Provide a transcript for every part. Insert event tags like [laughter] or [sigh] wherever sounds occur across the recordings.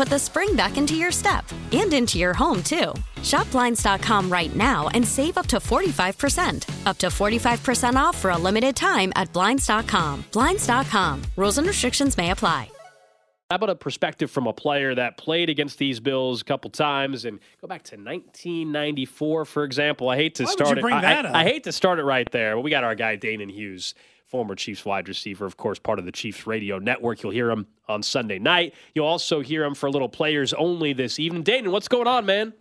put the spring back into your step and into your home, too. Shop Blinds.com right now and save up to 45%. Up to 45% off for a limited time at Blinds.com. Blinds.com. Rules and restrictions may apply. How about a perspective from a player that played against these Bills a couple times and go back to 1994, for example? I hate to Why would start you it. bring I, that I- up? I hate to start it right there, but we got our guy Danan Hughes, former Chiefs wide receiver, of course, part of the Chiefs radio network. You'll hear him on Sunday night. You'll also hear him for a little players only this evening. Dayton, what's going on, man?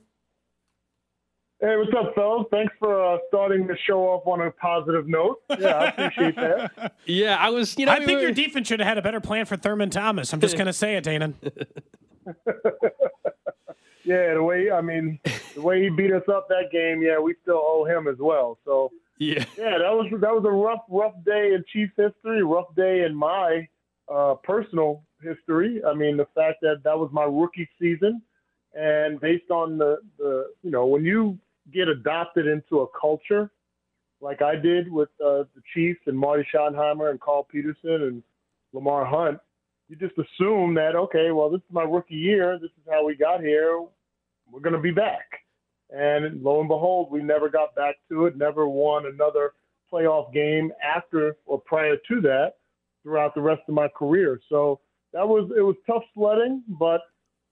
Hey, what's up, fellas? Thanks for uh, starting the show off on a positive note. Yeah, I appreciate that. [laughs] Yeah, I was. You know, I we think were- your defense should have had a better plan for Thurman Thomas. I'm just going to say it, Danan. [laughs] Yeah, the way I mean, the way he beat us up that game, yeah, we still owe him as well. So yeah, [laughs] yeah, that was that was a rough, rough day in Chiefs history, rough day in my uh, personal history. I mean, the fact that that was my rookie season, and based on the the you know when you get adopted into a culture like I did with uh, the Chiefs and Marty Schottenheimer and Carl Peterson and Lamar Hunt, you just assume that okay, well, this is my rookie year. This is how we got here. We're going to be back. And lo and behold, we never got back to it. Never won another playoff game after or prior to that throughout the rest of my career. So that was it was tough sledding, but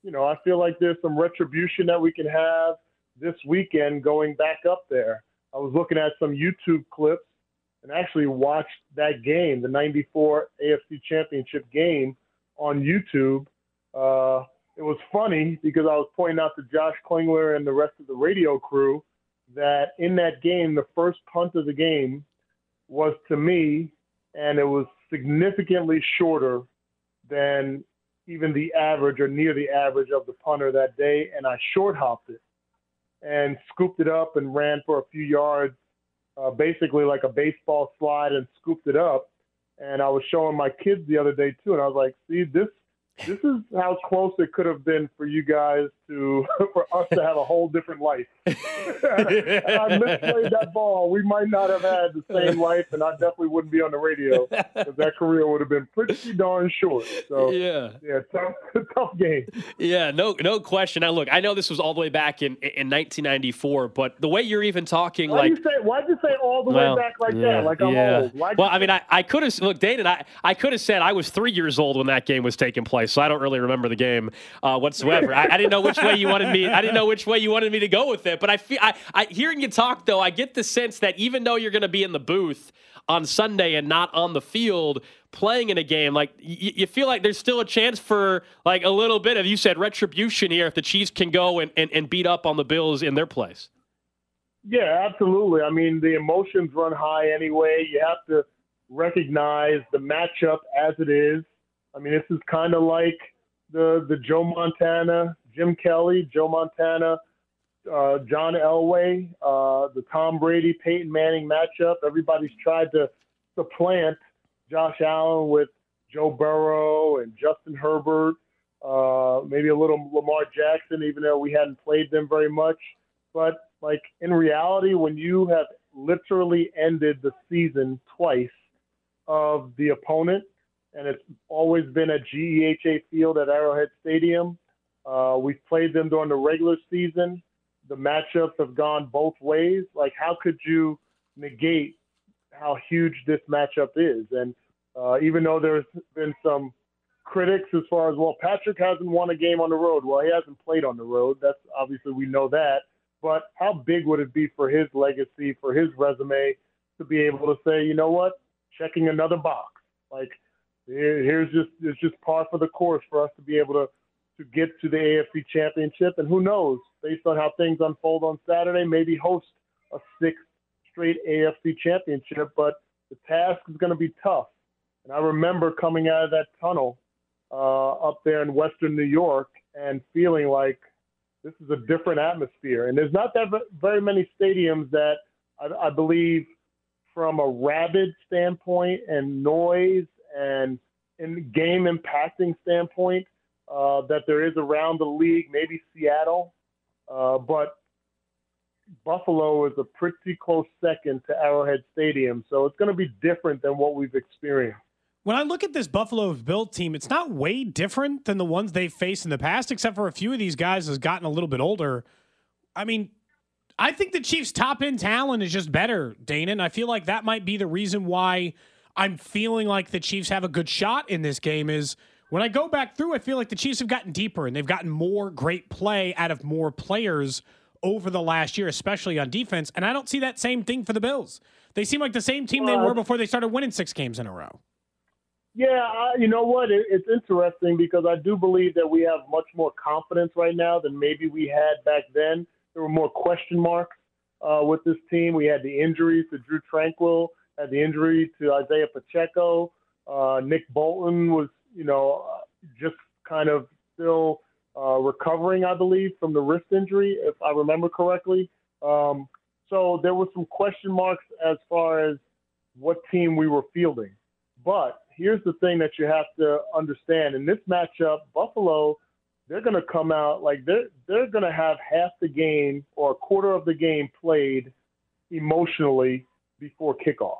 you know I feel like there's some retribution that we can have this weekend going back up there. I was looking at some YouTube clips and actually watched that game, the '94 AFC Championship game, on YouTube. Uh, it was funny because I was pointing out to Josh Klingler and the rest of the radio crew that in that game, the first punt of the game was to me, and it was significantly shorter than even the average or near the average of the punter that day, and I short hopped it and scooped it up and ran for a few yards, uh, basically like a baseball slide, and scooped it up. And I was showing my kids the other day too, and I was like, "See, this this is how close it could have been for you guys to [laughs] for us to have a whole different life. [laughs] Had I misplayed that ball, we might not have had the same [laughs] life, and I definitely wouldn't be on the radio because that career would have been pretty darn short. So Yeah. yeah, tough, tough game. Yeah, no, no question. Now, look, I know this was all the way back in in 1994, but the way you're even talking, Why like, you say? Why do you say all the well, way back like yeah, that? Like I'm yeah. old. Why'd Well, I mean, I, I could have look, Dane, and I, I could have said I was three years old when that game was taking place, so I don't really remember the game uh, whatsoever. I, I didn't know which way you wanted me. I didn't know which way you wanted me to go with it. But I feel, I, I hearing you talk though, I get the sense that even though you're going to be in the booth on Sunday and not on the field playing in a game, like y- you feel like there's still a chance for like a little bit of you said retribution here if the Chiefs can go and, and, and beat up on the Bills in their place. Yeah, absolutely. I mean, the emotions run high anyway. You have to recognize the matchup as it is. I mean, this is kind of like the the Joe Montana, Jim Kelly, Joe Montana, uh, John Elway, uh, the Tom Brady, Peyton Manning matchup. Everybody's tried to supplant Josh Allen with Joe Burrow and Justin Herbert, uh, maybe a little Lamar Jackson, even though we hadn't played them very much. But like in reality, when you have literally ended the season twice of the opponent and it's always been a GEHA Field at Arrowhead Stadium. Uh, we've played them during the regular season. The matchups have gone both ways. Like, how could you negate how huge this matchup is? And uh, even though there's been some critics as far as well, Patrick hasn't won a game on the road. Well, he hasn't played on the road. That's obviously we know that. But how big would it be for his legacy, for his resume, to be able to say, you know what, checking another box? Like, here's just it's just par for the course for us to be able to to get to the AFC Championship, and who knows, based on how things unfold on Saturday, maybe host a sixth straight AFC Championship. But the task is going to be tough. And I remember coming out of that tunnel uh, up there in Western New York and feeling like this is a different atmosphere. And there's not that very many stadiums that I, I believe, from a rabid standpoint and noise and in game impacting standpoint, uh, that there is around the league. Maybe Seattle, uh, but Buffalo is a pretty close second to Arrowhead Stadium, so it's going to be different than what we've experienced. When I look at this Buffalo Bill team, it's not way different than the ones they've faced in the past, except for a few of these guys has gotten a little bit older. I mean, I think the Chiefs' top end talent is just better, Dana, and I feel like that might be the reason why I'm feeling like the Chiefs have a good shot in this game. Is when I go back through, I feel like the Chiefs have gotten deeper and they've gotten more great play out of more players over the last year, especially on defense. And I don't see that same thing for the Bills. They seem like the same team they were before they started winning six games in a row. Yeah, you know what? It, it's interesting because I do believe that we have much more confidence right now than maybe we had back then. There were more question marks uh, with this team. We had the injuries to Drue Tranquill, had the injury to Isiah Pacheco. Uh, Nick Bolton was, you know, uh, just kind of still uh, recovering, I believe, from the wrist injury, if I remember correctly. Um, so there were some question marks as far as what team we were fielding. But here's the thing that you have to understand in this matchup, Buffalo, they're going to come out like they're they're going to have half the game or a quarter of the game played emotionally before kickoff,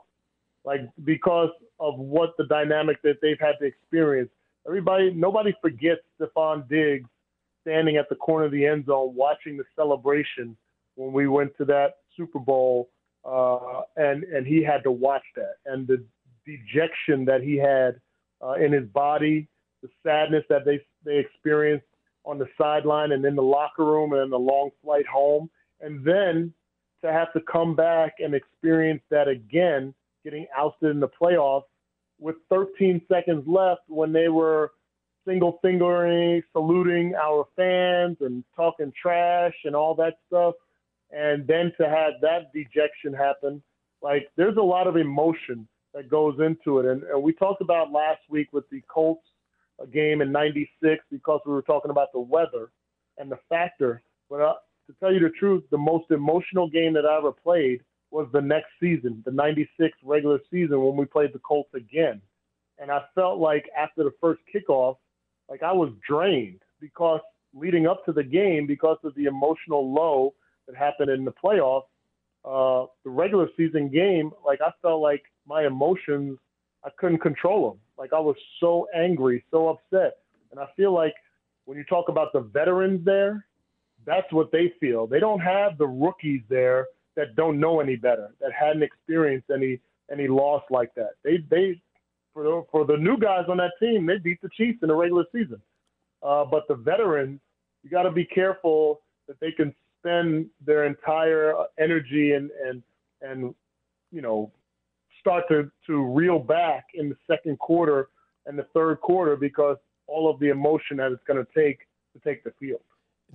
like because of what the dynamic that they've had to experience. Everybody, nobody forgets Stefon Diggs standing at the corner of the end zone watching the celebration when we went to that Super Bowl, uh, and and he had to watch that and the dejection that he had uh, in his body, the sadness that they they experienced on the sideline and in the locker room and the long flight home, and then to have to come back and experience that again, getting ousted in the playoffs with 13 seconds left when they were single fingering, saluting our fans and talking trash and all that stuff. And then to have that dejection happen, like there's a lot of emotion that goes into it. And, and we talked about last week with the Colts game in 96 because we were talking about the weather and the factor. But uh, to tell you the truth, the most emotional game that I ever played was the next season, the 96 regular season when we played the Colts again. And I felt like after the first kickoff, like I was drained because leading up to the game, because of the emotional low that happened in the playoffs, uh, the regular season game, like I felt like my emotions, I couldn't control them. Like I was so angry, so upset. And I feel like when you talk about the veterans there, that's what they feel. They don't have the rookies there that don't know any better, that hadn't experienced any any loss like that. They they for the, for the new guys on that team, they beat the Chiefs in the regular season. Uh, but the veterans, you got to be careful that they can spend their entire energy and and and you know start to to reel back in the second quarter and the third quarter because all of the emotion that it's going to take to take the field.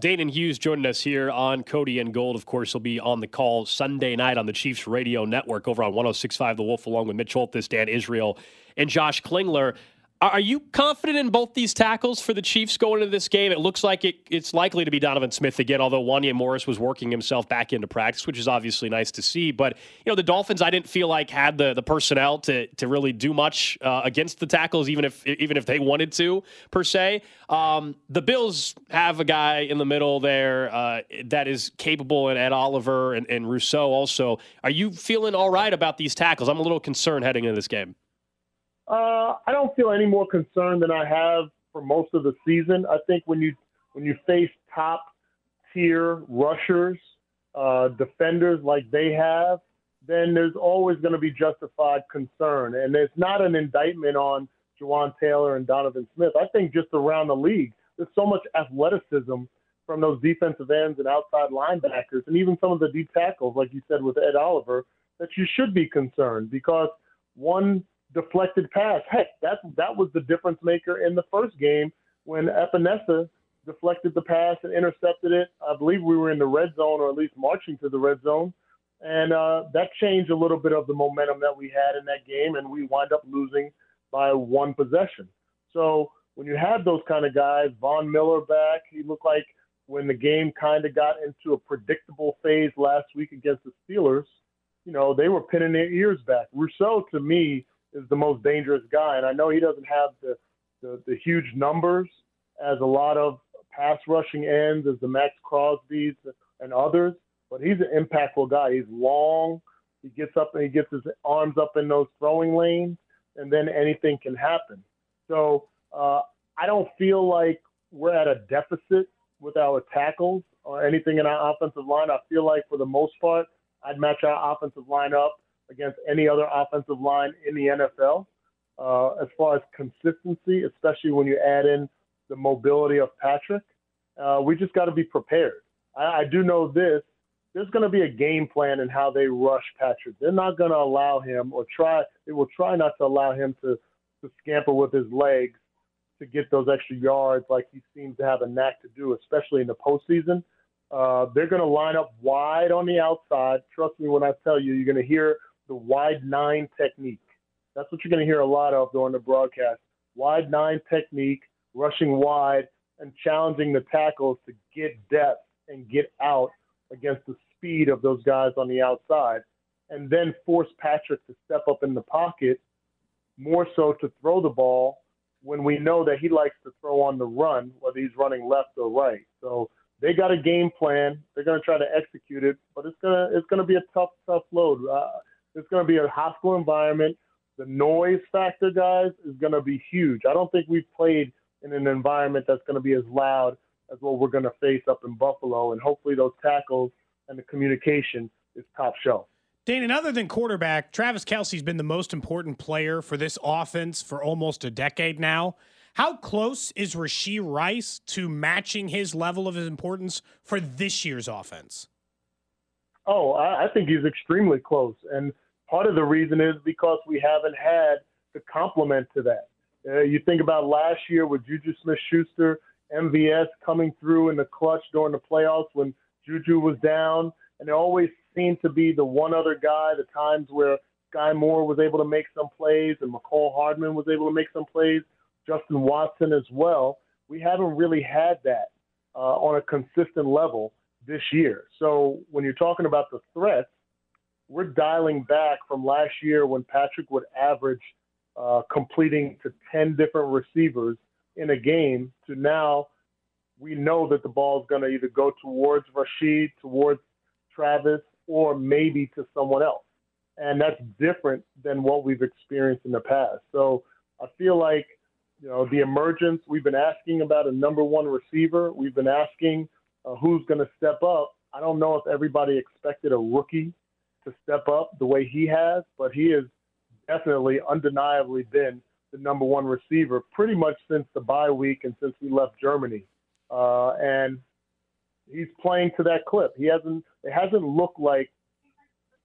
Danan Hughes joining us here on Cody and Gold. Of course, he'll be on the call Sunday night on the Chiefs radio network over on 1065 The Wolf, along with Mitch Holthus, Dan Israel, and Josh Klingler. Are you confident in both these tackles for the Chiefs going into this game? It looks like it, it's likely to be Donovan Smith again, although Wanya Morris was working himself back into practice, which is obviously nice to see. But you know, the Dolphins, I didn't feel like had the, the personnel to to really do much uh, against the tackles, even if even if they wanted to per se. Um, the Bills have a guy in the middle there uh, that is capable, and Ed Oliver and, and Rousseau also. Are you feeling all right about these tackles? I'm a little concerned heading into this game. Uh, I don't feel any more concerned than I have for most of the season. I think when you when you face top tier rushers, uh, defenders like they have, then there's always going to be justified concern. And it's not an indictment on Jawaan Taylor and Donovan Smith. I think just around the league, there's so much athleticism from those defensive ends and outside linebackers, and even some of the deep tackles, like you said with Ed Oliver, that you should be concerned because one deflected pass, heck, that that was the difference maker in the first game when Epenesa deflected the pass and intercepted it. I believe we were in the red zone, or at least marching to the red zone, and uh, that changed a little bit of the momentum that we had in that game, and we wind up losing by one possession. So when you have those kind of guys, Von Miller back, he looked like when the game kind of got into a predictable phase last week against the Steelers, you know, they were pinning their ears back. Rousseau, to me, is the most dangerous guy, and I know he doesn't have the the, the huge numbers as a lot of pass rushing ends, as the Maxx Crosby's and others, but he's an impactful guy. He's long. He gets up and he gets his arms up in those throwing lanes, and then anything can happen. So uh, I don't feel like we're at a deficit with our tackles or anything in our offensive line. I feel like for the most part, I'd match our offensive line up against any other offensive line in the NFL. Uh, as far as consistency, especially when you add in the mobility of Patrick, uh, we just got to be prepared. I, I do know this. There's going to be a game plan in how they rush Patrick. They're not going to allow him or try. They will try not to allow him to, to scamper with his legs to get those extra yards like he seems to have a knack to do, especially in the postseason. Uh, they're going to line up wide on the outside. Trust me when I tell you, you're going to hear the wide nine technique. That's what you're going to hear a lot of during the broadcast. Wide nine technique, rushing wide and challenging the tackles to get depth and get out against the speed of those guys on the outside, and then force Patrick to step up in the pocket more so to throw the ball when we know that he likes to throw on the run, whether he's running left or right. So they got a game plan. They're going to try to execute it, but it's gonna it's gonna be a tough tough load. Uh, it's going to be a hostile environment. The noise factor, guys, is going to be huge. I don't think we've played in an environment that's going to be as loud as what we're going to face up in Buffalo. And hopefully, those tackles and the communication is top shelf. Dane, and other than quarterback, Travis Kelce's been the most important player for this offense for almost a decade now. How close is Rashee Rice to matching his level of importance for this year's offense? Oh, I, I think he's extremely close. And part of the reason is because we haven't had the complement to that. Uh, you think about last year with Juju Smith Schuster, MVS coming through in the clutch during the playoffs when Juju was down, and there always seemed to be the one other guy, the times where Skyy Moore was able to make some plays and Mecole Hardman was able to make some plays, Justin Watson as well. We haven't really had that uh, on a consistent level this year. So when you're talking about the threats, we're dialing back from last year when Patrick would average uh, completing to 10 different receivers in a game to now we know that the ball is going to either go towards Rashee, towards Travis, or maybe to someone else. And that's different than what we've experienced in the past. So I feel like, you know, the emergence, we've been asking about a number one receiver. We've been asking uh, who's going to step up. I don't know if everybody expected a rookie to step up the way he has, but he has definitely, undeniably been the number one receiver pretty much since the bye week and since we left Germany. Uh, and he's playing to that clip. He hasn't. It hasn't looked like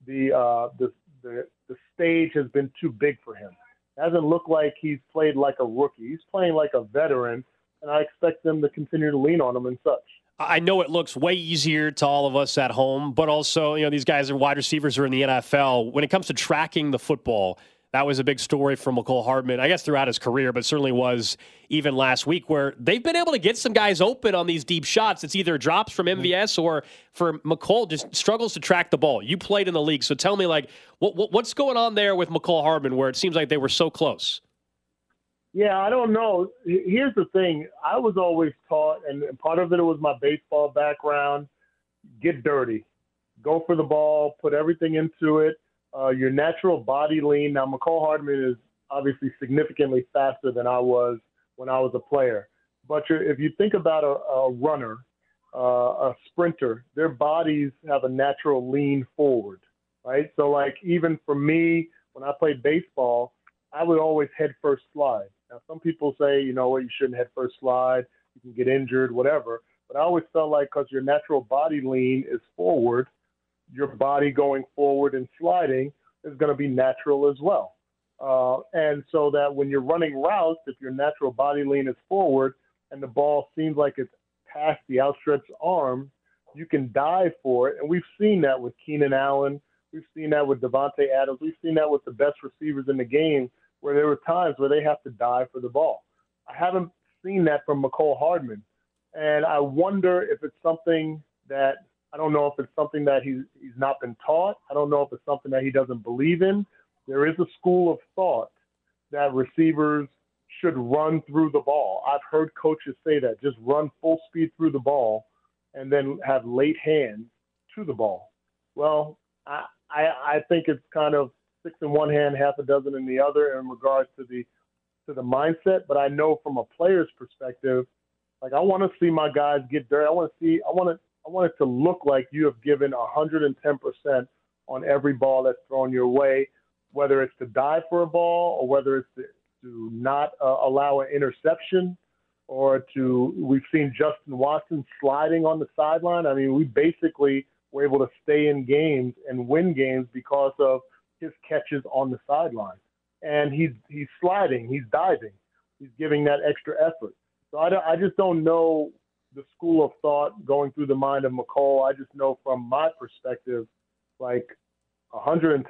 the uh, the the the stage has been too big for him. It hasn't looked like he's played like a rookie. He's playing like a veteran, and I expect them to continue to lean on him and such. I know it looks way easier to all of us at home, but also, you know, these guys are wide receivers are in the NFL. When it comes to tracking the football, that was a big story for Mecole Hardman, I guess throughout his career, but certainly was even last week, where they've been able to get some guys open on these deep shots. It's either drops from mm-hmm. MVS or for Mecole just struggles to track the ball. You played in the league, so tell me, like, what, what what's going on there with Mecole Hardman, where it seems like they were so close? Yeah, I don't know. Here's the thing. I was always taught, and part of it was my baseball background get dirty, go for the ball, put everything into it. Uh, your natural body lean. Now, Mecole Hardman is obviously significantly faster than I was when I was a player. But if you think about a, a runner, uh, a sprinter, their bodies have a natural lean forward, right? So, like, even for me, when I played baseball, I would always head first slide. Now, some people say, you know what, you shouldn't head first slide, you can get injured, whatever. But I always felt like because your natural body lean is forward, your body going forward and sliding is going to be natural as well. Uh, and so that when you're running routes, if your natural body lean is forward and the ball seems like it's past the outstretched arm, you can dive for it. And we've seen that with Keenan Allen. We've seen that with Davante Adams. We've seen that with the best receivers in the game where there were times where they have to dive for the ball. I haven't seen that from Mecole Hardman. And I wonder if it's something that I don't know if it's something that he's he's not been taught. I don't know if it's something that he doesn't believe in. There is a school of thought that receivers should run through the ball. I've heard coaches say that just run full speed through the ball and then have late hands to the ball. Well, I I, I think it's kind of six in one hand, half a dozen in the other in regards to the to the mindset. But I know from a player's perspective, like I want to see my guys get dirty. I want to see. I want to. I want it to look like you have given 110 percent on every ball that's thrown your way, whether it's to dive for a ball or whether it's to, to not uh, allow an interception or to we've seen Justin Watson sliding on the sideline. I mean, we basically were able to stay in games and win games because of his catches on the sideline. And he's he's sliding, he's diving, he's giving that extra effort. So I, I just don't know the school of thought going through the mind of Mecole. I just know from my perspective, like 110%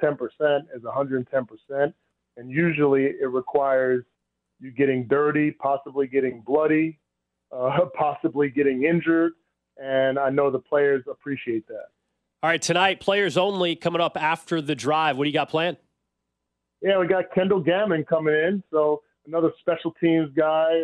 is 110%. And usually it requires you getting dirty, possibly getting bloody, uh, [laughs] possibly getting injured. And I know the players appreciate that. All right, tonight, players only coming up after the drive. What do you got planned? Yeah, we got Kendall Gammon coming in. So another special teams guy,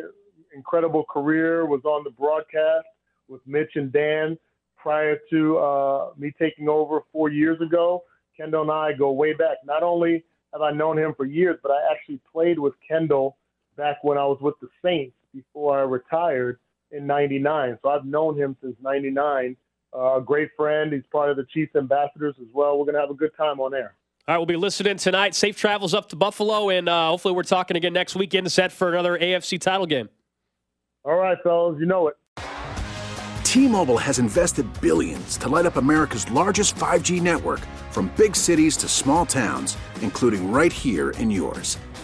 incredible career, was on the broadcast with Mitch and Dan prior to uh, me taking over four years ago. Kendall and I go way back. Not only have I known him for years, but I actually played with Kendall back when I was with the Saints before I retired in 99. So I've known him since 99 uh, a great friend. He's part of the Chiefs ambassadors as well. We're going to have a good time on air. All right, we'll be listening tonight. Safe travels up to Buffalo, and uh, hopefully we're talking again next weekend set for another AFC title game. All right, fellas, you know it. T-Mobile has invested billions to light up America's largest 5G network from big cities to small towns, including right here in yours.